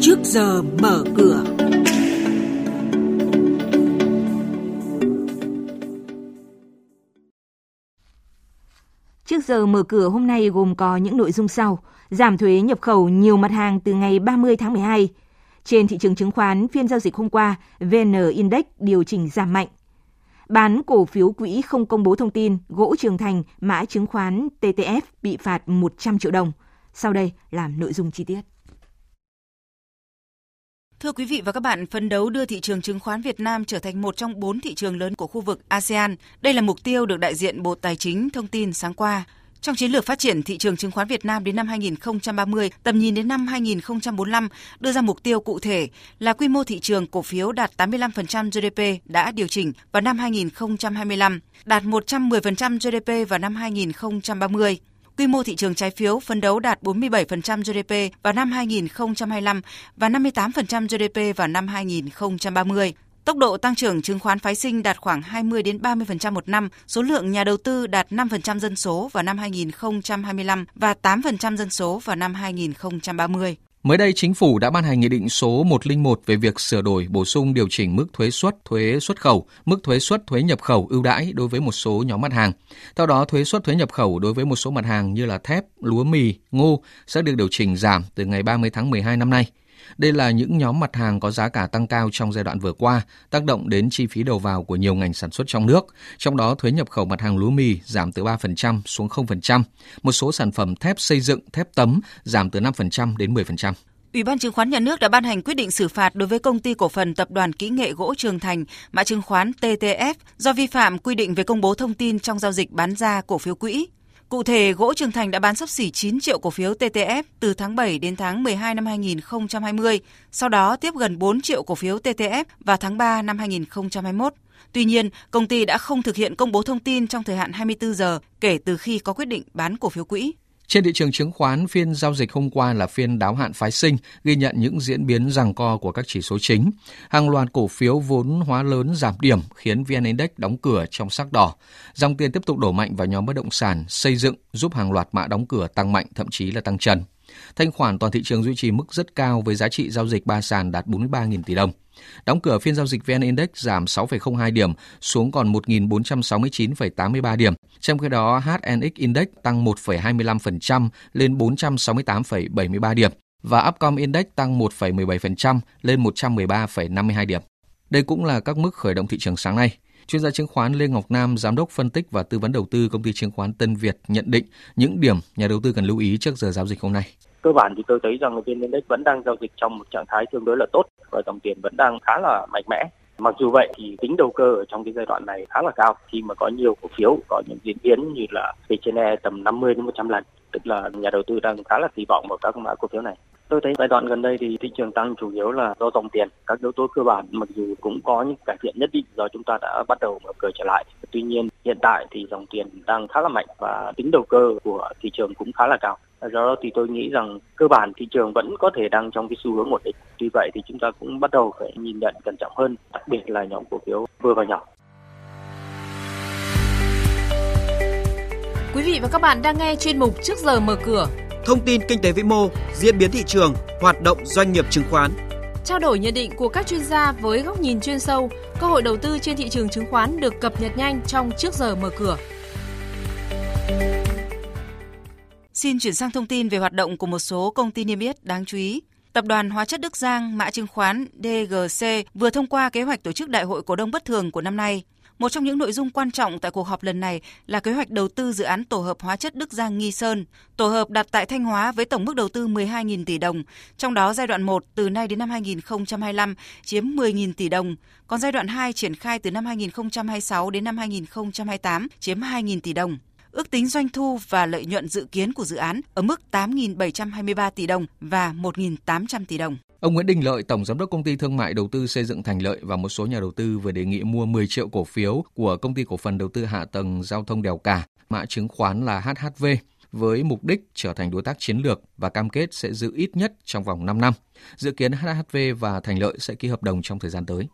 trước giờ mở cửa. Trước giờ mở cửa hôm nay gồm có những nội dung sau. Giảm thuế nhập khẩu nhiều mặt hàng từ ngày 30 tháng 12. Trên thị trường chứng khoán, phiên giao dịch hôm qua, VN Index điều chỉnh giảm mạnh. Bán cổ phiếu quỹ không công bố thông tin, gỗ Trường Thành, mã chứng khoán TTF bị phạt 100 triệu đồng. Sau đây là nội dung chi tiết. Thưa quý vị và các bạn, phấn đấu đưa thị trường chứng khoán Việt Nam trở thành một trong bốn thị trường lớn của khu vực ASEAN. Đây là mục tiêu được đại diện Bộ Tài chính thông tin sáng qua. Trong chiến lược phát triển thị trường chứng khoán Việt Nam đến năm 2030, tầm nhìn đến năm 2045 đưa ra mục tiêu cụ thể là quy mô thị trường cổ phiếu đạt 85% GDP đã điều chỉnh vào năm 2025, đạt 110% GDP vào năm 2030. Quy mô thị trường trái phiếu phấn đấu đạt 47% GDP vào năm 2025 và 58% GDP vào năm 2030. Tốc độ tăng trưởng chứng khoán phái sinh đạt khoảng 20 đến 30% một năm, số lượng nhà đầu tư đạt 5% dân số vào năm 2025 và 8% dân số vào năm 2030. Mới đây, Chính phủ đã ban hành Nghị định số 101 về việc sửa đổi bổ sung điều chỉnh mức thuế suất, thuế xuất khẩu, mức thuế suất, thuế nhập khẩu ưu đãi đối với một số nhóm mặt hàng. Theo đó, thuế suất, thuế nhập khẩu đối với một số mặt hàng như là thép, lúa mì, ngô sẽ được điều chỉnh giảm từ ngày 30 tháng 12 năm nay. Đây là những nhóm mặt hàng có giá cả tăng cao trong giai đoạn vừa qua, tác động đến chi phí đầu vào của nhiều ngành sản xuất trong nước. Trong đó, thuế nhập khẩu mặt hàng lúa mì giảm từ 3% xuống 0%. Một số sản phẩm thép xây dựng, thép tấm giảm từ 5% đến 10%. Ủy ban chứng khoán nhà nước đã ban hành quyết định xử phạt đối với công ty cổ phần tập đoàn kỹ nghệ gỗ Trường Thành, mã chứng khoán TTF do vi phạm quy định về công bố thông tin trong giao dịch bán ra cổ phiếu quỹ. Cụ thể, gỗ Trường Thành đã bán sắp xỉ 9 triệu cổ phiếu TTF từ tháng 7 đến tháng 12 năm 2020, sau đó tiếp gần 4 triệu cổ phiếu TTF vào tháng 3 năm 2021. Tuy nhiên, công ty đã không thực hiện công bố thông tin trong thời hạn 24 giờ kể từ khi có quyết định bán cổ phiếu quỹ. Trên thị trường chứng khoán, phiên giao dịch hôm qua là phiên đáo hạn phái sinh, ghi nhận những diễn biến rằng co của các chỉ số chính. Hàng loạt cổ phiếu vốn hóa lớn giảm điểm khiến VN Index đóng cửa trong sắc đỏ. Dòng tiền tiếp tục đổ mạnh vào nhóm bất động sản, xây dựng giúp hàng loạt mã đóng cửa tăng mạnh, thậm chí là tăng trần. Thanh khoản toàn thị trường duy trì mức rất cao với giá trị giao dịch ba sàn đạt 43.000 tỷ đồng. Đóng cửa phiên giao dịch VN Index giảm 6,02 điểm xuống còn 1.469,83 điểm. Trong khi đó, HNX Index tăng 1,25% lên 468,73 điểm và Upcom Index tăng 1,17% lên 113,52 điểm. Đây cũng là các mức khởi động thị trường sáng nay. Chuyên gia chứng khoán Lê Ngọc Nam, giám đốc phân tích và tư vấn đầu tư công ty chứng khoán Tân Việt nhận định những điểm nhà đầu tư cần lưu ý trước giờ giao dịch hôm nay. Cơ bản thì tôi thấy rằng vn index vẫn đang giao dịch trong một trạng thái tương đối là tốt và dòng tiền vẫn đang khá là mạnh mẽ. Mặc dù vậy thì tính đầu cơ ở trong cái giai đoạn này khá là cao khi mà có nhiều cổ phiếu có những diễn biến như là về trên e tầm 50 đến 100 lần tức là nhà đầu tư đang khá là kỳ vọng vào các mã cổ phiếu này tôi thấy giai đoạn gần đây thì thị trường tăng chủ yếu là do dòng tiền, các yếu tố cơ bản, mặc dù cũng có những cải thiện nhất định do chúng ta đã bắt đầu mở cửa trở lại. Tuy nhiên, hiện tại thì dòng tiền đang khá là mạnh và tính đầu cơ của thị trường cũng khá là cao. Do đó thì tôi nghĩ rằng cơ bản thị trường vẫn có thể đang trong cái xu hướng ổn định. Tuy vậy thì chúng ta cũng bắt đầu phải nhìn nhận cẩn trọng hơn, đặc biệt là nhóm cổ phiếu vừa và nhỏ. Quý vị và các bạn đang nghe chuyên mục Trước giờ mở cửa. Thông tin kinh tế vĩ mô, diễn biến thị trường, hoạt động doanh nghiệp chứng khoán. Trao đổi nhận định của các chuyên gia với góc nhìn chuyên sâu, cơ hội đầu tư trên thị trường chứng khoán được cập nhật nhanh trong Trước giờ mở cửa. Xin chuyển sang thông tin về hoạt động của một số công ty niêm yết đáng chú ý. Tập đoàn Hóa chất Đức Giang, mã chứng khoán DGC vừa thông qua kế hoạch tổ chức đại hội cổ đông bất thường của năm nay. Một trong những nội dung quan trọng tại cuộc họp lần này là kế hoạch đầu tư dự án tổ hợp hóa chất Đức Giang Nghi Sơn. Tổ hợp đặt tại Thanh Hóa với tổng mức đầu tư 12.000 tỷ đồng, trong đó giai đoạn 1 từ nay đến năm 2025 chiếm 10.000 tỷ đồng, còn giai đoạn 2 triển khai từ năm 2026 đến năm 2028 chiếm 2.000 tỷ đồng. Ước tính doanh thu và lợi nhuận dự kiến của dự án ở mức 8.723 tỷ đồng và 1.800 tỷ đồng. Ông Nguyễn Đình Lợi, Tổng Giám đốc Công ty Thương mại Đầu tư Xây dựng Thành Lợi và một số nhà đầu tư vừa đề nghị mua 10 triệu cổ phiếu của Công ty Cổ phần Đầu tư Hạ tầng Giao thông Đèo Cả, mã chứng khoán là HHV, với mục đích trở thành đối tác chiến lược và cam kết sẽ giữ ít nhất trong vòng 5 năm. Dự kiến HHV và Thành Lợi sẽ ký hợp đồng trong thời gian tới.